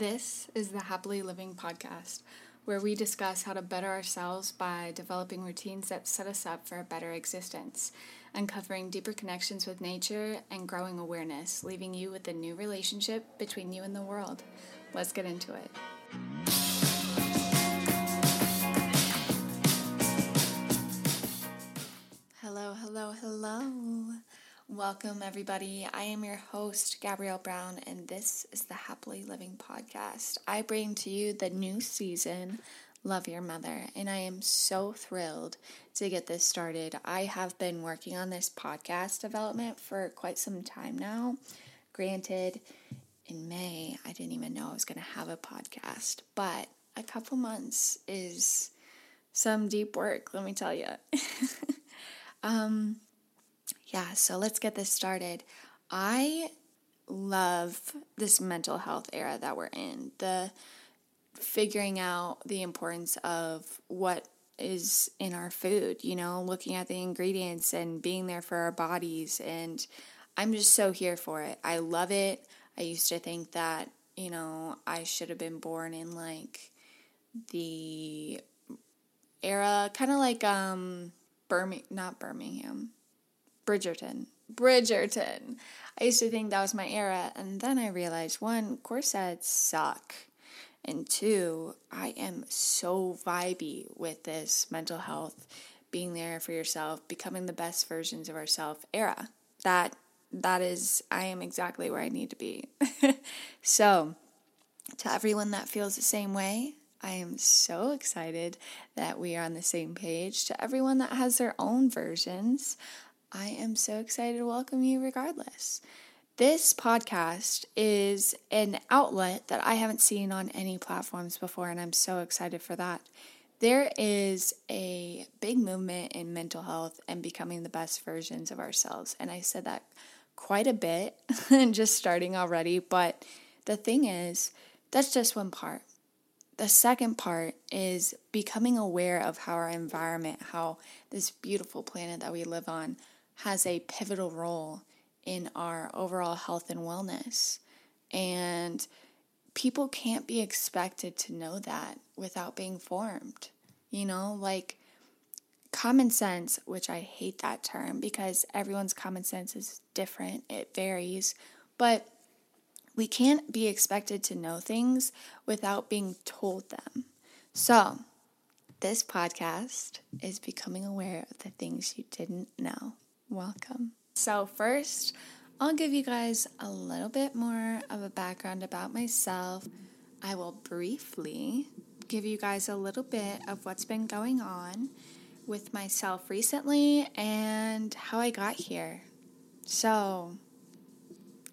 This is the Happily Living podcast, where we discuss how to better ourselves by developing routines that set us up for a better existence, uncovering deeper connections with nature, and growing awareness, leaving you with a new relationship between you and the world. Let's get into it. Hello, hello, hello. Welcome, everybody. I am your host, Gabrielle Brown, and this is the Happily Living Podcast. I bring to you the new season, Love Your Mother, and I am so thrilled to get this started. I have been working on this podcast development for quite some time now. Granted, in May, I didn't even know I was going to have a podcast, but a couple months is some deep work, let me tell you. um, yeah, so let's get this started. I love this mental health era that we're in. The figuring out the importance of what is in our food, you know, looking at the ingredients and being there for our bodies. And I'm just so here for it. I love it. I used to think that, you know, I should have been born in like the era, kind of like um Birmingham, not Birmingham, Bridgerton. Bridgerton. I used to think that was my era, and then I realized one, corsets suck. And two, I am so vibey with this mental health, being there for yourself, becoming the best versions of ourselves era. That that is I am exactly where I need to be. so, to everyone that feels the same way, I am so excited that we are on the same page. To everyone that has their own versions, I am so excited to welcome you regardless. This podcast is an outlet that I haven't seen on any platforms before, and I'm so excited for that. There is a big movement in mental health and becoming the best versions of ourselves. And I said that quite a bit, and just starting already. But the thing is, that's just one part. The second part is becoming aware of how our environment, how this beautiful planet that we live on, has a pivotal role in our overall health and wellness. And people can't be expected to know that without being formed. You know, like common sense, which I hate that term because everyone's common sense is different, it varies, but we can't be expected to know things without being told them. So, this podcast is becoming aware of the things you didn't know. Welcome. So, first, I'll give you guys a little bit more of a background about myself. I will briefly give you guys a little bit of what's been going on with myself recently and how I got here. So,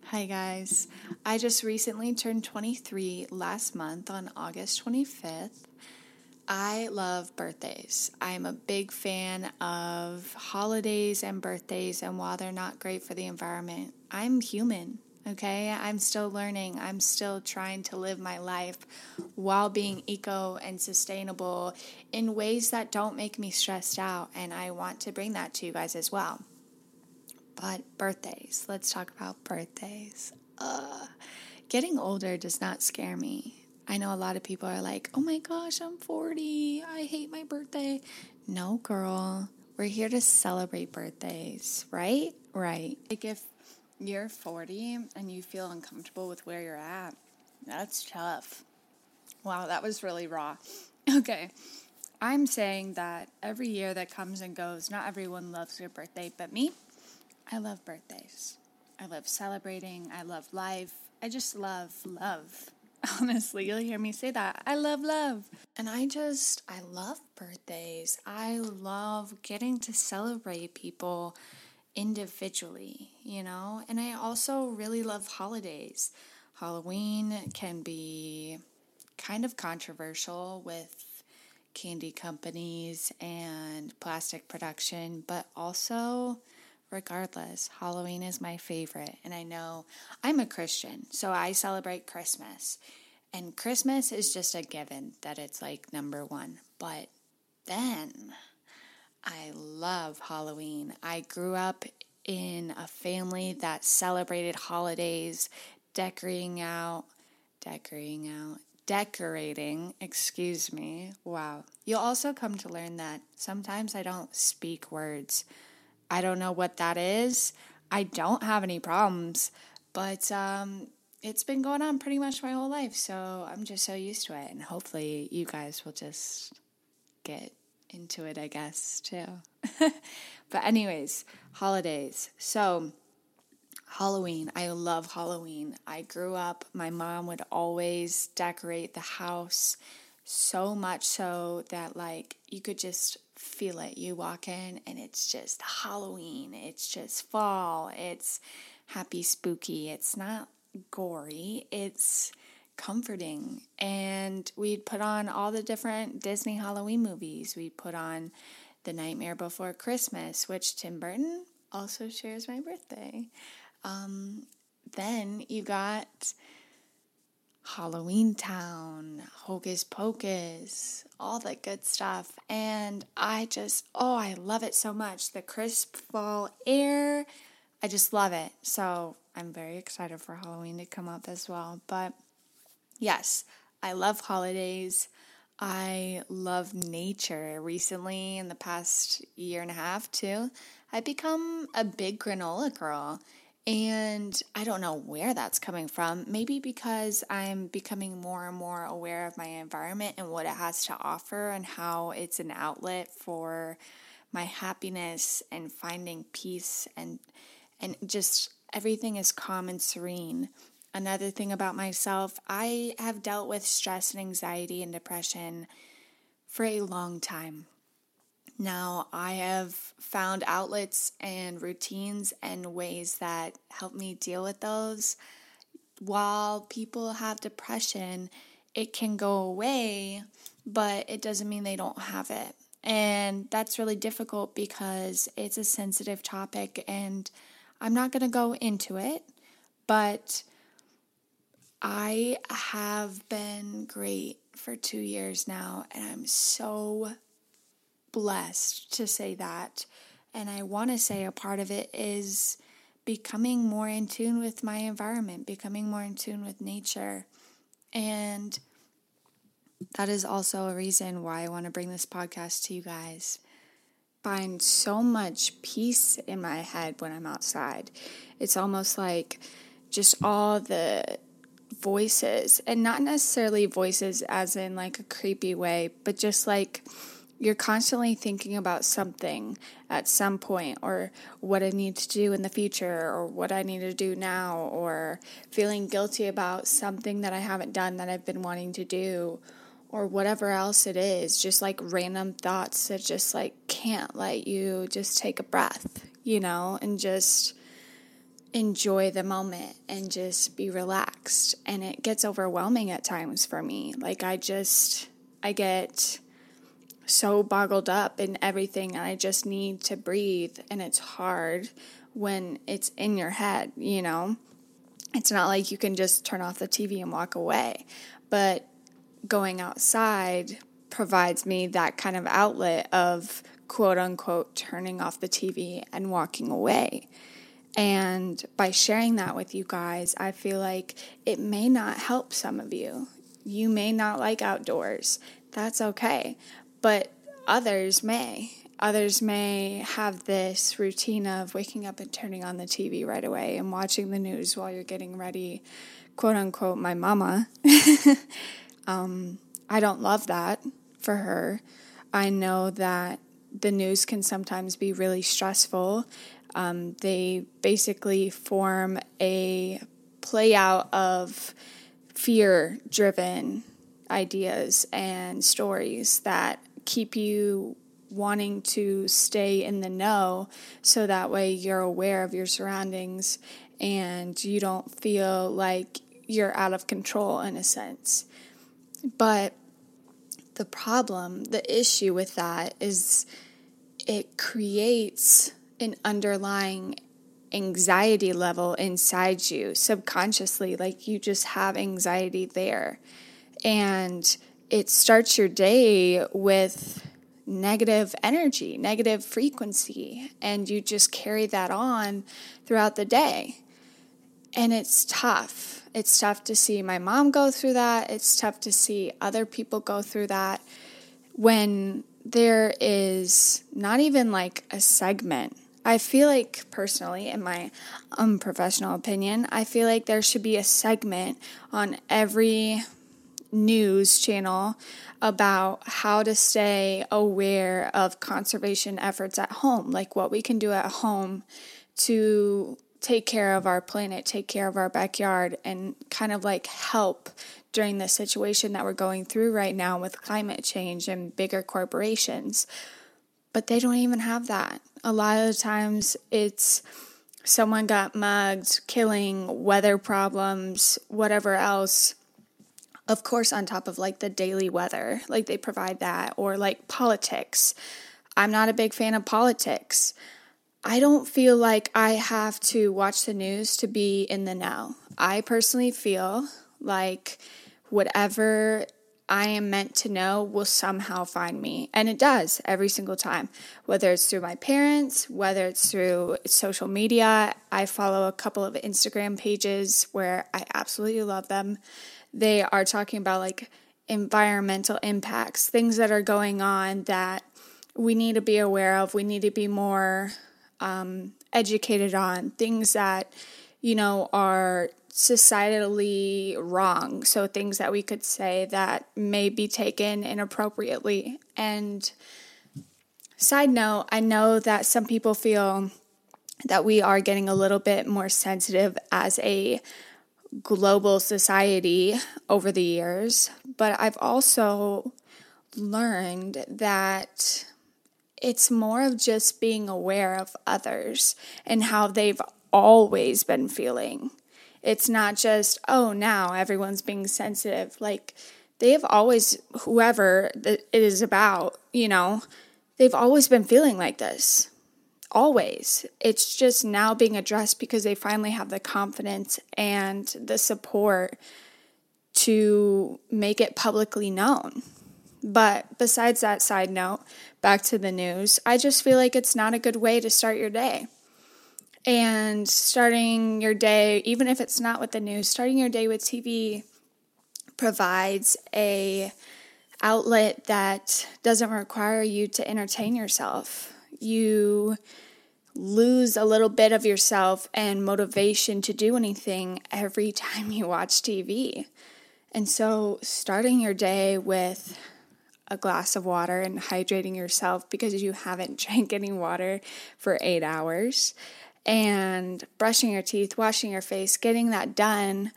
hi guys. I just recently turned 23 last month on August 25th. I love birthdays. I'm a big fan of holidays and birthdays, and while they're not great for the environment, I'm human, okay? I'm still learning. I'm still trying to live my life while being eco and sustainable in ways that don't make me stressed out, and I want to bring that to you guys as well. But birthdays, let's talk about birthdays. Uh, getting older does not scare me. I know a lot of people are like, oh my gosh, I'm 40. I hate my birthday. No, girl. We're here to celebrate birthdays, right? Right. Like if you're 40 and you feel uncomfortable with where you're at, that's tough. Wow, that was really raw. Okay. I'm saying that every year that comes and goes, not everyone loves your birthday, but me, I love birthdays. I love celebrating. I love life. I just love love. Honestly, you'll hear me say that. I love love. And I just, I love birthdays. I love getting to celebrate people individually, you know? And I also really love holidays. Halloween can be kind of controversial with candy companies and plastic production, but also regardless, Halloween is my favorite. And I know I'm a Christian, so I celebrate Christmas. And Christmas is just a given that it's like number one. But then I love Halloween. I grew up in a family that celebrated holidays, decorating out decorating out, decorating, excuse me. Wow. You'll also come to learn that sometimes I don't speak words. I don't know what that is. I don't have any problems, but um, it's been going on pretty much my whole life. So I'm just so used to it. And hopefully, you guys will just get into it, I guess, too. but, anyways, holidays. So, Halloween. I love Halloween. I grew up, my mom would always decorate the house so much so that, like, you could just feel it. You walk in and it's just Halloween, it's just fall, it's happy, spooky. It's not gory, it's comforting. And we'd put on all the different Disney Halloween movies. We'd put on The Nightmare Before Christmas, which Tim Burton also shares my birthday. Um, then you got Halloween Town, Hocus Pocus, all that good stuff. And I just, oh, I love it so much. The crisp fall air, I just love it. So I'm very excited for Halloween to come up as well. But yes, I love holidays. I love nature. Recently, in the past year and a half, too, I've become a big granola girl. And I don't know where that's coming from. Maybe because I'm becoming more and more aware of my environment and what it has to offer and how it's an outlet for my happiness and finding peace and and just everything is calm and serene. Another thing about myself, I have dealt with stress and anxiety and depression for a long time. Now, I have found outlets and routines and ways that help me deal with those. While people have depression, it can go away, but it doesn't mean they don't have it. And that's really difficult because it's a sensitive topic, and I'm not going to go into it, but I have been great for two years now, and I'm so blessed to say that. And I want to say a part of it is becoming more in tune with my environment, becoming more in tune with nature. And that is also a reason why I want to bring this podcast to you guys. Find so much peace in my head when I'm outside. It's almost like just all the voices, and not necessarily voices as in like a creepy way, but just like you're constantly thinking about something at some point or what I need to do in the future or what I need to do now or feeling guilty about something that I haven't done that I've been wanting to do or whatever else it is. Just like random thoughts that just like can't let you just take a breath you know and just enjoy the moment and just be relaxed. And it gets overwhelming at times for me. Like I just I get so boggled up in everything and I just need to breathe and it's hard when it's in your head, you know. It's not like you can just turn off the TV and walk away, but going outside provides me that kind of outlet of quote unquote turning off the TV and walking away. And by sharing that with you guys, I feel like it may not help some of you. You may not like outdoors. That's okay but others may. Others may have this routine of waking up and turning on the TV right away and watching the news while you're getting ready, quote unquote, my mama. um, I don't love that for her. I know that the news can sometimes be really stressful. Um, they basically form a play out of fear driven ideas and stories that keep you wanting to stay in the know so that way you're aware of your surroundings and you don't feel like you're out of control in a sense. But the problem, the issue with that is it creates an underlying anxiety level inside you subconsciously, like you just have anxiety there. And it starts your day with negative energy, negative frequency, and you just carry that on throughout the day. And it's tough. It's tough to see my mom go through that. It's tough to see other people go through that when there is not even like a segment. I feel like, personally, in my unprofessional opinion, I feel like there should be a segment on every news channel about how to stay aware of conservation efforts at home, like what we can do at home to take care of our planet, take care of our backyard, and kind of like help during the situation that we're going through right now with climate change and bigger corporations. But they don't even have that. A lot of times it's someone got mugged, killing, weather problems, whatever else of course, on top of like the daily weather, like they provide that, or like politics. I'm not a big fan of politics. I don't feel like I have to watch the news to be in the know. I personally feel like whatever I am meant to know will somehow find me. And it does every single time, whether it's through my parents, whether it's through social media. I follow a couple of Instagram pages where I absolutely love them they are talking about like environmental impacts, things that are going on that we need to be aware of, we need to be more um, educated on, things that, you know, are societally wrong. So things that we could say that may be taken inappropriately. And side note, I know that some people feel that we are getting a little bit more sensitive as a global society over the years, but I've also learned that it's more of just being aware of others and how they've always been feeling. It's not just, oh, now everyone's being sensitive. Like, they've always, whoever it is about, you know, they've always been feeling like this always. It's just now being addressed because they finally have the confidence and the support to make it publicly known. But besides that side note, back to the news, I just feel like it's not a good way to start your day. And starting your day, even if it's not with the news, starting your day with TV provides a outlet that doesn't require you to entertain yourself you lose a little bit of yourself and motivation to do anything every time you watch TV. And so, starting your day with a glass of water and hydrating yourself because you haven't drank any water for eight hours, and brushing your teeth, washing your face, getting that done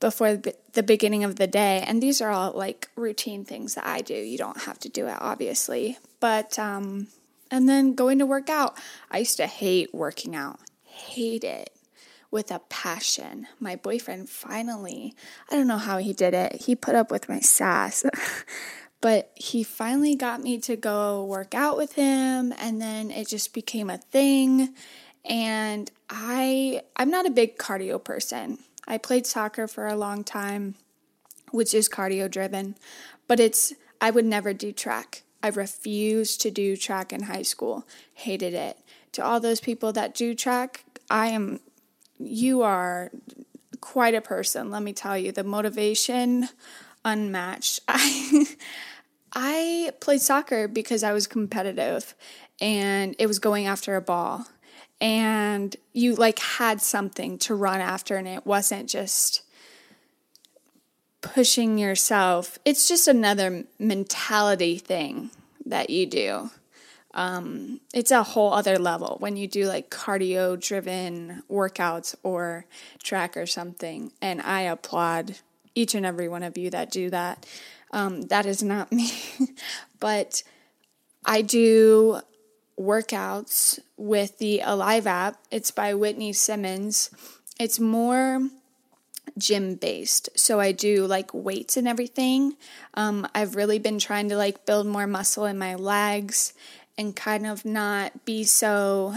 before the beginning of the day. And these are all like routine things that I do. You don't have to do it, obviously. But um, and then going to work out. I used to hate working out, hate it with a passion. My boyfriend finally, I don't know how he did it, he put up with my sass. but he finally got me to go work out with him and then it just became a thing and I I'm not a big cardio person. I played soccer for a long time, which is cardio driven, but it's I would never do track. I refused to do track in high school, hated it. To all those people that do track, I am, you are quite a person, let me tell you. The motivation, unmatched. I, I played soccer because I was competitive and it was going after a ball. And you like had something to run after, and it wasn't just pushing yourself. It's just another mentality thing that you do. Um, it's a whole other level when you do like cardio driven workouts or track or something. And I applaud each and every one of you that do that. Um, that is not me, but I do workouts with the Alive app. It's by Whitney Simmons. It's more gym based. So I do like weights and everything. Um, I've really been trying to like build more muscle in my legs and kind of not be so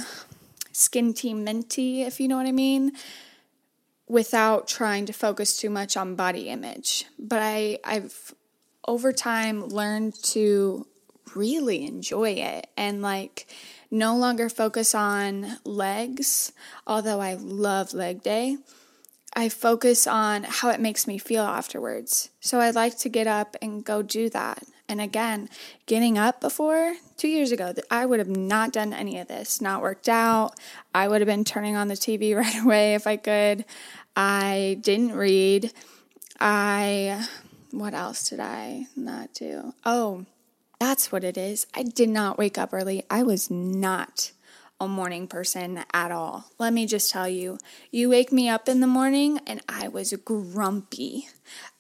skinty minty, if you know what I mean, without trying to focus too much on body image. But I, I've over time learned to really enjoy it and like no longer focus on legs, although I love leg day I focus on how it makes me feel afterwards. So I like to get up and go do that. And again, getting up before two years ago, I would have not done any of this, not worked out. I would have been turning on the TV right away if I could. I didn't read. I, what else did I not do? Oh, that's what it is. I did not wake up early. I was not a morning person at all. Let me just tell you, you wake me up in the morning and I was grumpy.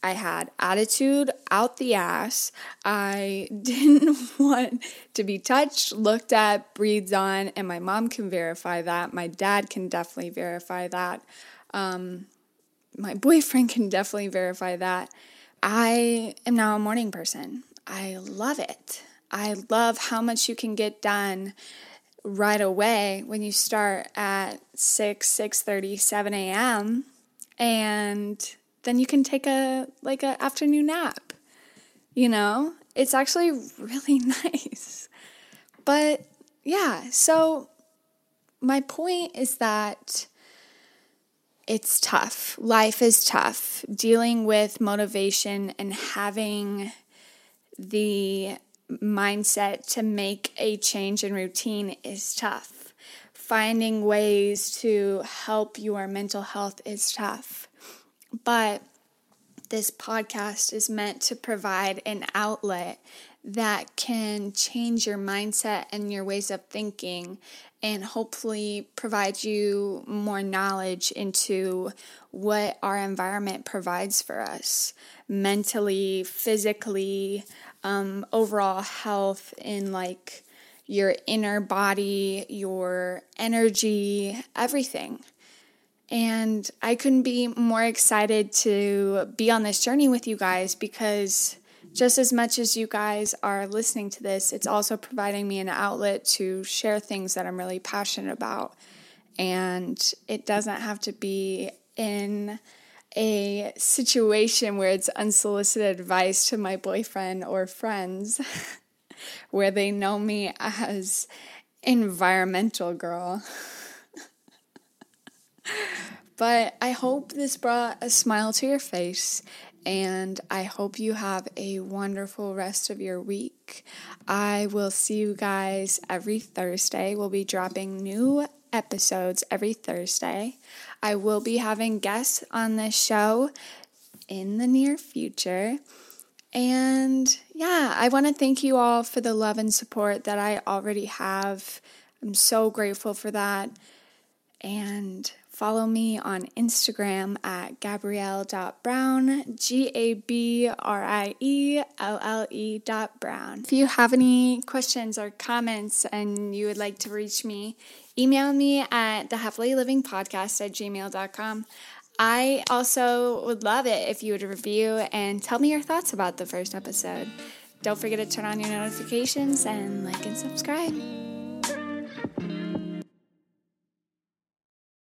I had attitude out the ass. I didn't want to be touched, looked at, breathed on, and my mom can verify that. My dad can definitely verify that. Um, my boyfriend can definitely verify that. I am now a morning person. I love it. I love how much you can get done right away when you start at 6 6.30 7 a.m and then you can take a like an afternoon nap you know? It's actually really nice. But yeah so my point is that it's tough. Life is tough. Dealing with motivation and having the mindset to make a change in routine is tough. Finding ways to help your mental health is tough. But this podcast is meant to provide an outlet that can change your mindset and your ways of thinking and hopefully provide you more knowledge into what our environment provides for us mentally, physically, um, overall health in like your inner body, your energy, everything. And I couldn't be more excited to be on this journey with you guys because just as much as you guys are listening to this, it's also providing me an outlet to share things that I'm really passionate about. And it doesn't have to be in a situation where it's unsolicited advice to my boyfriend or friends, where they know me as environmental girl. but I hope this brought a smile to your face and I hope you have a wonderful rest of your week. I will see you guys every Thursday. We'll be dropping new episodes every Thursday. I will be having guests on this show in the near future. And yeah, I want to thank you all for the love and support that I already have. I'm so grateful for that. And follow me on Instagram at gabrielle.brown, G A B R I E L L E dot brown. If you have any questions or comments and you would like to reach me, email me at the happily living podcast at gmail.com. I also would love it if you would review and tell me your thoughts about the first episode. Don't forget to turn on your notifications and like and subscribe.